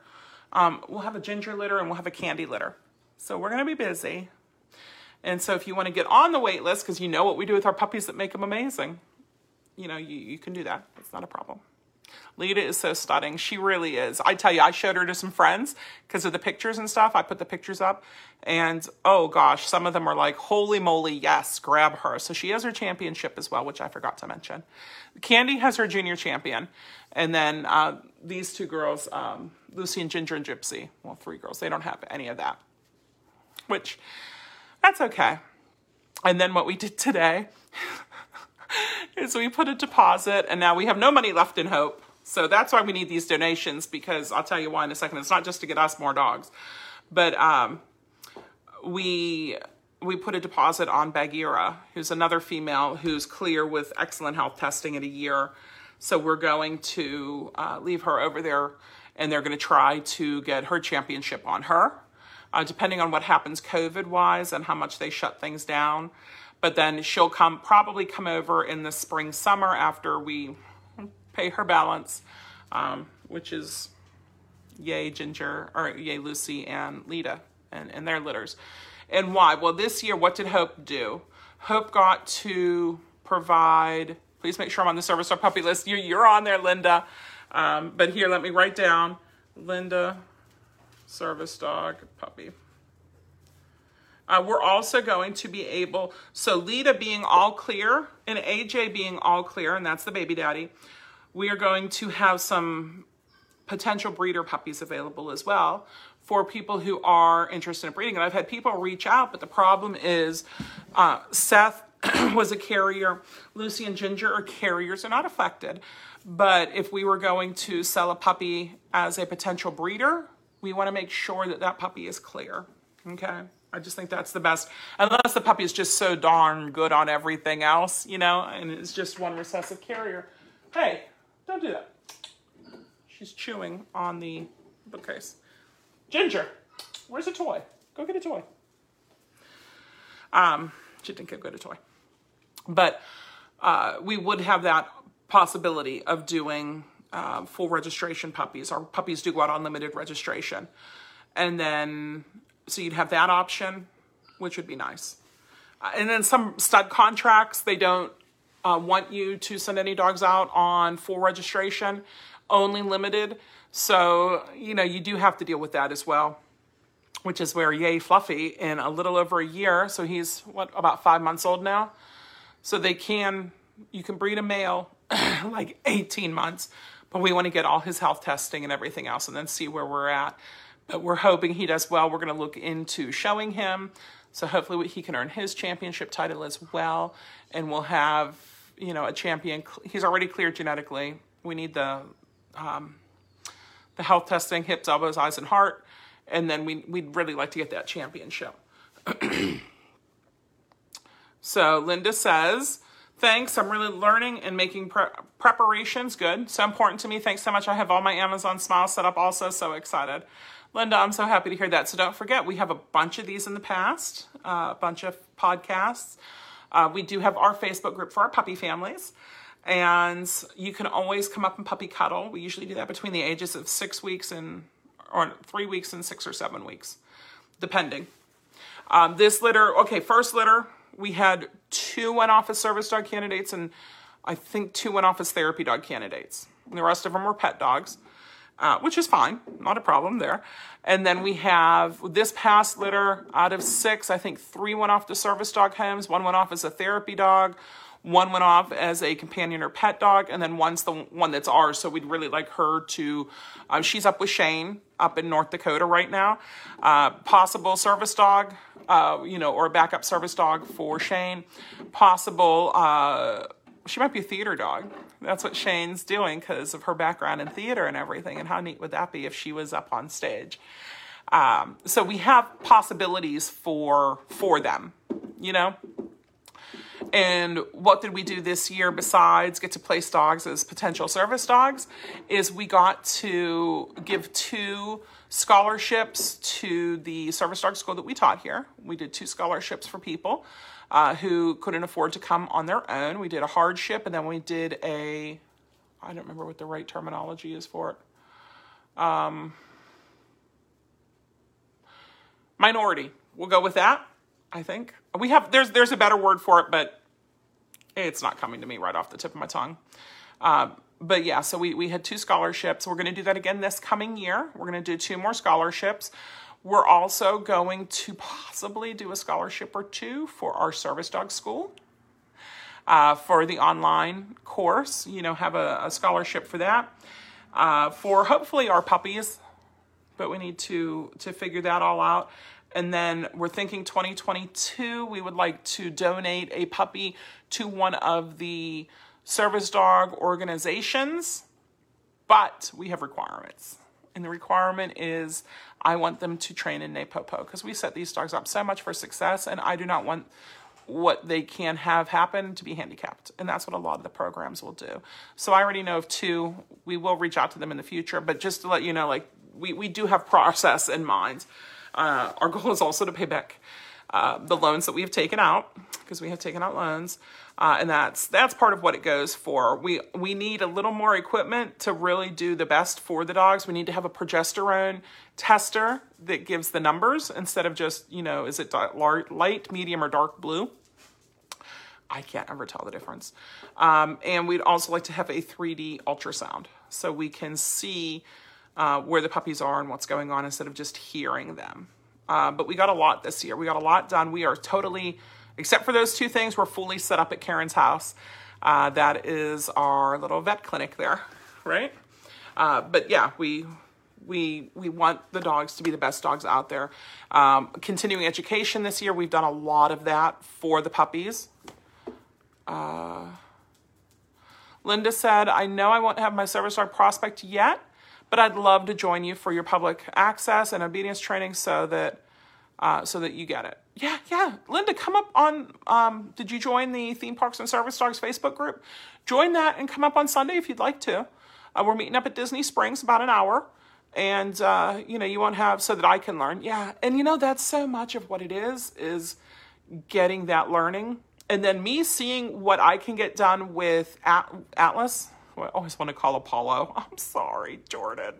Um, we'll have a ginger litter and we'll have a candy litter. So we're going to be busy. And so if you want to get on the wait list, because you know what we do with our puppies that make them amazing, you know, you, you can do that. It's not a problem. Lita is so stunning. She really is. I tell you, I showed her to some friends because of the pictures and stuff. I put the pictures up, and oh gosh, some of them are like, holy moly, yes, grab her. So she has her championship as well, which I forgot to mention. Candy has her junior champion, and then uh, these two girls, um, Lucy and Ginger and Gypsy, well, three girls, they don't have any of that, which that's okay. And then what we did today <laughs> is we put a deposit and now we have no money left in Hope. So that's why we need these donations because I'll tell you why in a second. It's not just to get us more dogs, but um, we we put a deposit on Bagheera, who's another female who's clear with excellent health testing in a year. So we're going to uh, leave her over there and they're going to try to get her championship on her uh, depending on what happens COVID wise and how much they shut things down. But then she'll come probably come over in the spring summer after we pay her balance, um, which is yay Ginger or yay Lucy and Lita and, and their litters. And why? Well, this year, what did Hope do? Hope got to provide. Please make sure I'm on the Service Dog Puppy list. You're, you're on there, Linda. Um, but here, let me write down Linda service dog, puppy. Uh, we're also going to be able, so Lita being all clear and AJ being all clear, and that's the baby daddy, we are going to have some potential breeder puppies available as well for people who are interested in breeding. And I've had people reach out, but the problem is uh, Seth <clears throat> was a carrier. Lucy and Ginger are carriers, are not affected. But if we were going to sell a puppy as a potential breeder, we want to make sure that that puppy is clear. Okay. I just think that's the best. Unless the puppy is just so darn good on everything else, you know, and it's just one recessive carrier. Hey, don't do that. She's chewing on the bookcase. Ginger, where's a toy? Go get a toy. Um, she didn't go get a toy. But uh, we would have that possibility of doing uh, full registration puppies. Our puppies do go out on limited registration. And then, so you'd have that option, which would be nice. Uh, and then some stud contracts, they don't uh, want you to send any dogs out on full registration, only limited. So, you know, you do have to deal with that as well, which is where Yay Fluffy in a little over a year, so he's what, about five months old now. So they can, you can breed a male <clears throat> like 18 months, but we want to get all his health testing and everything else and then see where we're at. But we're hoping he does well. We're going to look into showing him. So hopefully he can earn his championship title as well. And we'll have, you know, a champion. He's already cleared genetically. We need the, um, the health testing, hips, elbows, eyes, and heart. And then we, we'd really like to get that championship. <clears throat> so Linda says, Thanks. I'm really learning and making pre- preparations. Good. So important to me. Thanks so much. I have all my Amazon Smile set up also. So excited. Linda, I'm so happy to hear that. So don't forget, we have a bunch of these in the past, uh, a bunch of podcasts. Uh, we do have our Facebook group for our puppy families. And you can always come up and puppy cuddle. We usually do that between the ages of six weeks and, or three weeks and six or seven weeks, depending. Um, this litter, okay, first litter, we had two went off as service dog candidates and I think two went off as therapy dog candidates. And the rest of them were pet dogs, uh, which is fine, not a problem there. And then we have this past litter out of six, I think three went off to service dog homes, one went off as a therapy dog, one went off as a companion or pet dog, and then one's the one that's ours. So we'd really like her to. Um, she's up with Shane up in North Dakota right now. Uh, possible service dog, uh, you know, or a backup service dog for Shane. Possible. Uh, she might be a theater dog. That's what Shane's doing because of her background in theater and everything. And how neat would that be if she was up on stage? Um, so we have possibilities for for them, you know. And what did we do this year besides get to place dogs as potential service dogs? Is we got to give two scholarships to the service dog school that we taught here. We did two scholarships for people uh, who couldn't afford to come on their own. We did a hardship and then we did a, I don't remember what the right terminology is for it. Um, minority. We'll go with that. I think we have there's there's a better word for it, but it's not coming to me right off the tip of my tongue. Uh, but yeah, so we we had two scholarships. We're going to do that again this coming year. We're going to do two more scholarships. We're also going to possibly do a scholarship or two for our service dog school. Uh, for the online course, you know, have a, a scholarship for that. Uh, for hopefully our puppies, but we need to to figure that all out. And then we're thinking 2022, we would like to donate a puppy to one of the service dog organizations, but we have requirements. And the requirement is I want them to train in Napopo because we set these dogs up so much for success, and I do not want what they can have happen to be handicapped. And that's what a lot of the programs will do. So I already know of two. We will reach out to them in the future, but just to let you know, like, we, we do have process in mind. Uh, our <laughs> goal is also to pay back uh, the loans that we have taken out because we have taken out loans, uh, and that's that's part of what it goes for. We we need a little more equipment to really do the best for the dogs. We need to have a progesterone tester that gives the numbers instead of just you know is it light, medium, or dark blue. I can't ever tell the difference. Um, and we'd also like to have a 3D ultrasound so we can see uh, where the puppies are and what's going on instead of just hearing them. Uh, but we got a lot this year. We got a lot done. We are totally, except for those two things, we're fully set up at Karen's house. Uh, that is our little vet clinic there, <laughs> right? Uh, but yeah, we we we want the dogs to be the best dogs out there. Um, continuing education this year, we've done a lot of that for the puppies. Uh, Linda said, "I know I won't have my service dog prospect yet." But I'd love to join you for your public access and obedience training so that uh, so that you get it. Yeah, yeah. Linda, come up on. Um, did you join the Theme Parks and Service Dogs Facebook group? Join that and come up on Sunday if you'd like to. Uh, we're meeting up at Disney Springs about an hour, and uh, you know you won't have so that I can learn. Yeah, and you know that's so much of what it is is getting that learning and then me seeing what I can get done with At- Atlas. I always want to call Apollo. <laughs> I'm sorry, Jordan.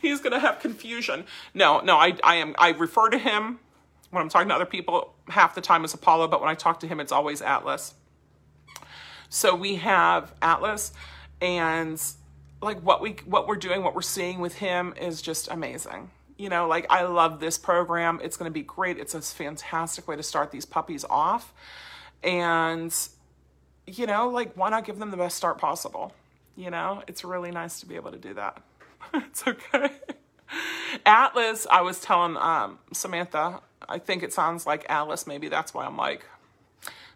He's gonna have confusion. No, no, I, I am. I refer to him when I'm talking to other people half the time as Apollo, but when I talk to him, it's always Atlas. So we have Atlas, and like what we what we're doing, what we're seeing with him is just amazing. You know, like I love this program. It's going to be great. It's a fantastic way to start these puppies off. And you know, like why not give them the best start possible? You know, it's really nice to be able to do that. <laughs> it's okay. Atlas, I was telling um, Samantha, I think it sounds like Alice. Maybe that's why I'm like.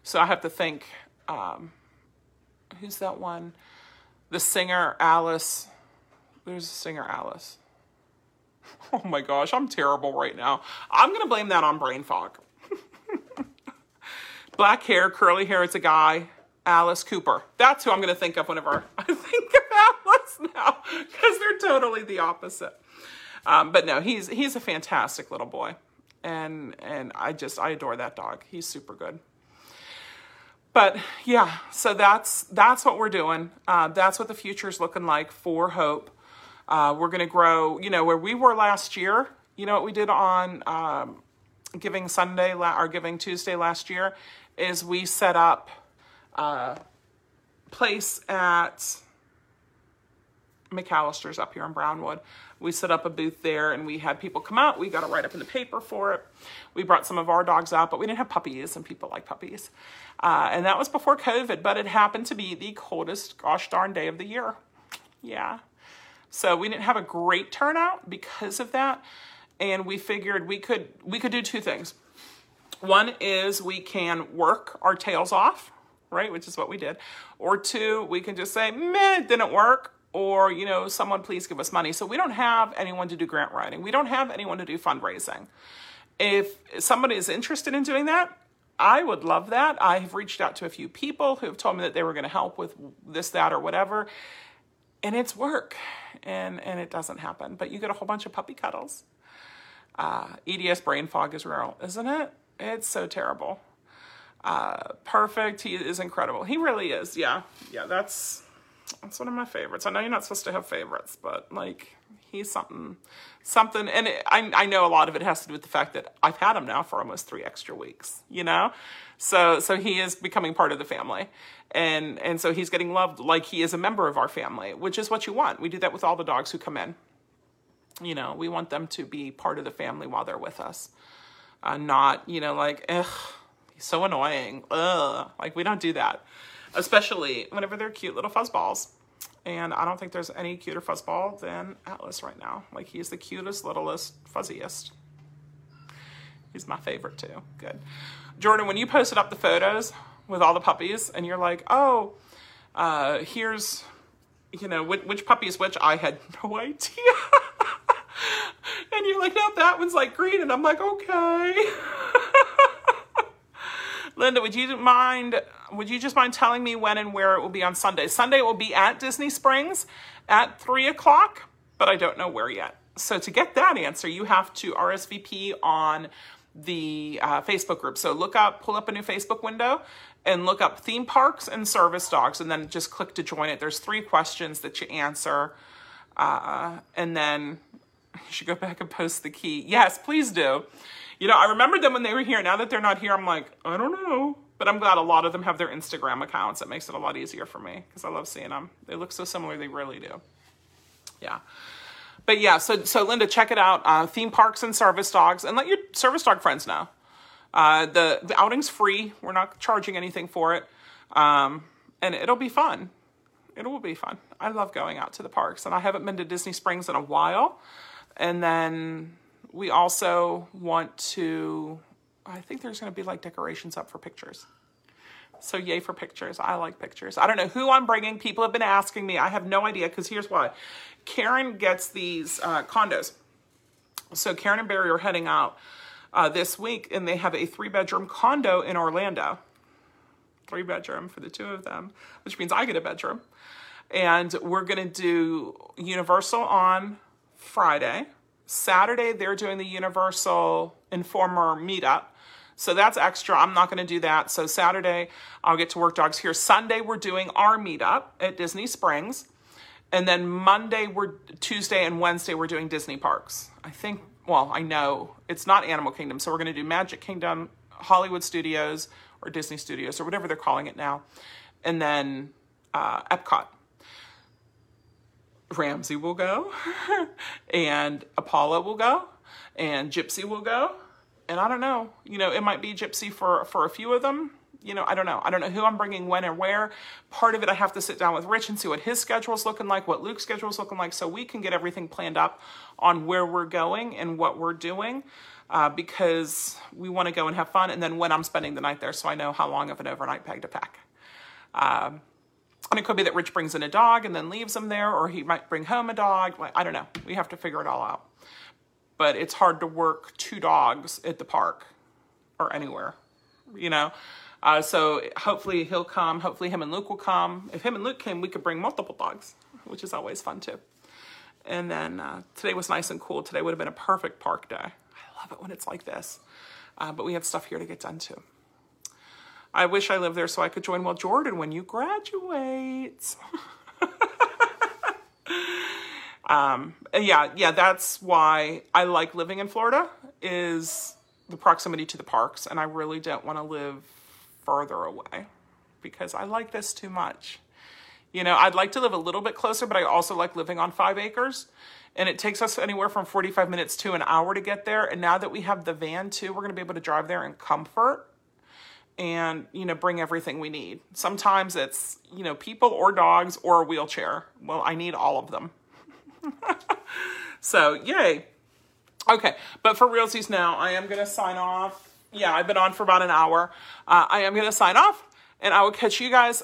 So I have to think. Um, who's that one? The singer Alice. There's a singer Alice. <laughs> Oh my gosh, I'm terrible right now. I'm gonna blame that on brain fog. <laughs> Black hair, curly hair, it's a guy. Alice Cooper. That's who I'm gonna think of whenever <laughs> I think of Alice now, because they're totally the opposite. Um, but no, he's he's a fantastic little boy, and and I just I adore that dog. He's super good but yeah, so that's that's what we're doing. Uh, that's what the future is looking like for Hope. Uh, we're going to grow. You know where we were last year. You know what we did on um, Giving Sunday or Giving Tuesday last year is we set up uh, place at McAlister's up here in Brownwood. We set up a booth there and we had people come out. We got to write up in the paper for it. We brought some of our dogs out, but we didn't have puppies and people like puppies. Uh, and that was before COVID, but it happened to be the coldest gosh darn day of the year. Yeah. So we didn't have a great turnout because of that. And we figured we could we could do two things. One is we can work our tails off, right? Which is what we did. Or two, we can just say, meh, it didn't work or you know someone please give us money. So we don't have anyone to do grant writing. We don't have anyone to do fundraising. If somebody is interested in doing that i would love that. I have reached out to a few people who have told me that they were going to help with this that or whatever and it's work and and it doesn't happen. But you get a whole bunch of puppy cuddles. Uh, eds brain fog is real isn't it? It's so terrible uh, perfect he is incredible he really is yeah yeah that's it's one of my favorites. I know you're not supposed to have favorites, but like he's something, something. And it, I, I know a lot of it has to do with the fact that I've had him now for almost three extra weeks, you know? So, so he is becoming part of the family. And, and so he's getting loved like he is a member of our family, which is what you want. We do that with all the dogs who come in. You know, we want them to be part of the family while they're with us. Uh, not, you know, like, ugh, so annoying. Ugh. Like, we don't do that especially whenever they're cute little fuzzballs. And I don't think there's any cuter fuzzball than Atlas right now. Like he's the cutest, littlest, fuzziest. He's my favorite too. Good. Jordan, when you posted up the photos with all the puppies and you're like, oh, uh, here's, you know, which, which puppy is which, I had <laughs> no idea. <laughs> and you're like, no, that one's like green. And I'm like, okay. <laughs> Linda, would you mind, would you just mind telling me when and where it will be on Sunday? Sunday it will be at Disney Springs at 3 o'clock, but I don't know where yet. So to get that answer, you have to RSVP on the uh, Facebook group. So look up, pull up a new Facebook window and look up theme parks and service dogs and then just click to join it. There's three questions that you answer. Uh, and then you should go back and post the key. Yes, please do. You know, I remember them when they were here. Now that they're not here, I'm like, I don't know. But I'm glad a lot of them have their Instagram accounts. It makes it a lot easier for me because I love seeing them. They look so similar. They really do. Yeah. But yeah, so so Linda, check it out. Uh, theme parks and service dogs, and let your service dog friends know. Uh, the the outing's free. We're not charging anything for it, um, and it'll be fun. It will be fun. I love going out to the parks, and I haven't been to Disney Springs in a while. And then we also want to, I think there's going to be like decorations up for pictures. So yay for pictures. I like pictures. I don't know who I'm bringing. People have been asking me. I have no idea because here's why. Karen gets these uh, condos. So Karen and Barry are heading out uh, this week and they have a three bedroom condo in Orlando. Three bedroom for the two of them, which means I get a bedroom. And we're going to do Universal on Friday Saturday, they're doing the Universal Informer meetup. So that's extra. I'm not going to do that. So Saturday, I'll get to work dogs here. Sunday, we're doing our meetup at Disney Springs. And then Monday, we're Tuesday and Wednesday, we're doing Disney parks. I think, well, I know it's not Animal Kingdom. So we're going to do Magic Kingdom, Hollywood Studios, or Disney Studios, or whatever they're calling it now. And then uh, Epcot. Ramsey will go, <laughs> and Apollo will go, and Gypsy will go. And I don't know, you know, it might be Gypsy for, for a few of them. You know, I don't know. I don't know who I'm bringing when and where. Part of it, I have to sit down with Rich and see what his schedule is looking like, what Luke's schedule is looking like, so we can get everything planned up on where we're going and what we're doing. Uh, because we want to go and have fun, and then when I'm spending the night there, so I know how long of an overnight peg to pack. Um, and it could be that Rich brings in a dog and then leaves him there, or he might bring home a dog. I don't know. We have to figure it all out. But it's hard to work two dogs at the park or anywhere, you know? Uh, so hopefully he'll come. Hopefully him and Luke will come. If him and Luke came, we could bring multiple dogs, which is always fun too. And then uh, today was nice and cool. Today would have been a perfect park day. I love it when it's like this. Uh, but we have stuff here to get done too. I wish I lived there so I could join Well Jordan when you graduate. <laughs> um, yeah, yeah, that's why I like living in Florida is the proximity to the parks, and I really don't want to live further away because I like this too much. You know, I'd like to live a little bit closer, but I also like living on five acres. And it takes us anywhere from 45 minutes to an hour to get there. And now that we have the van too, we're going to be able to drive there in comfort and you know bring everything we need. Sometimes it's you know people or dogs or a wheelchair. Well i need all of them. <laughs> So yay. Okay but for realsies now i am going to sign off. Yeah i've been on for about an hour. Uh, i am going to sign off and i will catch you guys.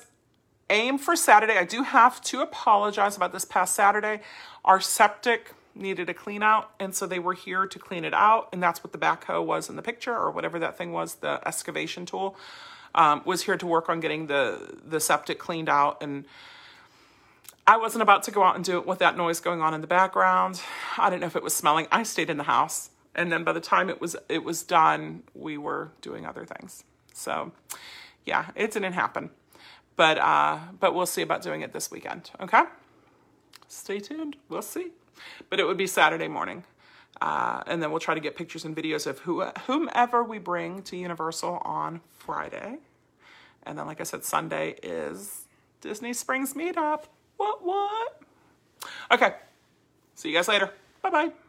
Aim for saturday. I do have to apologize about this past saturday. Our septic needed a clean out and so they were here to clean it out and that's what the backhoe was in the picture or whatever that thing was the excavation tool um, was here to work on getting the the septic cleaned out and I wasn't about to go out and do it with that noise going on in the background. I didn't know if it was smelling. I stayed in the house. And then by the time it was it was done, we were doing other things. So yeah, it didn't happen. But uh but we'll see about doing it this weekend. Okay? Stay tuned. We'll see but it would be Saturday morning. Uh, and then we'll try to get pictures and videos of who, whomever we bring to Universal on Friday. And then, like I said, Sunday is Disney Springs meetup. What, what? Okay. See you guys later. Bye bye.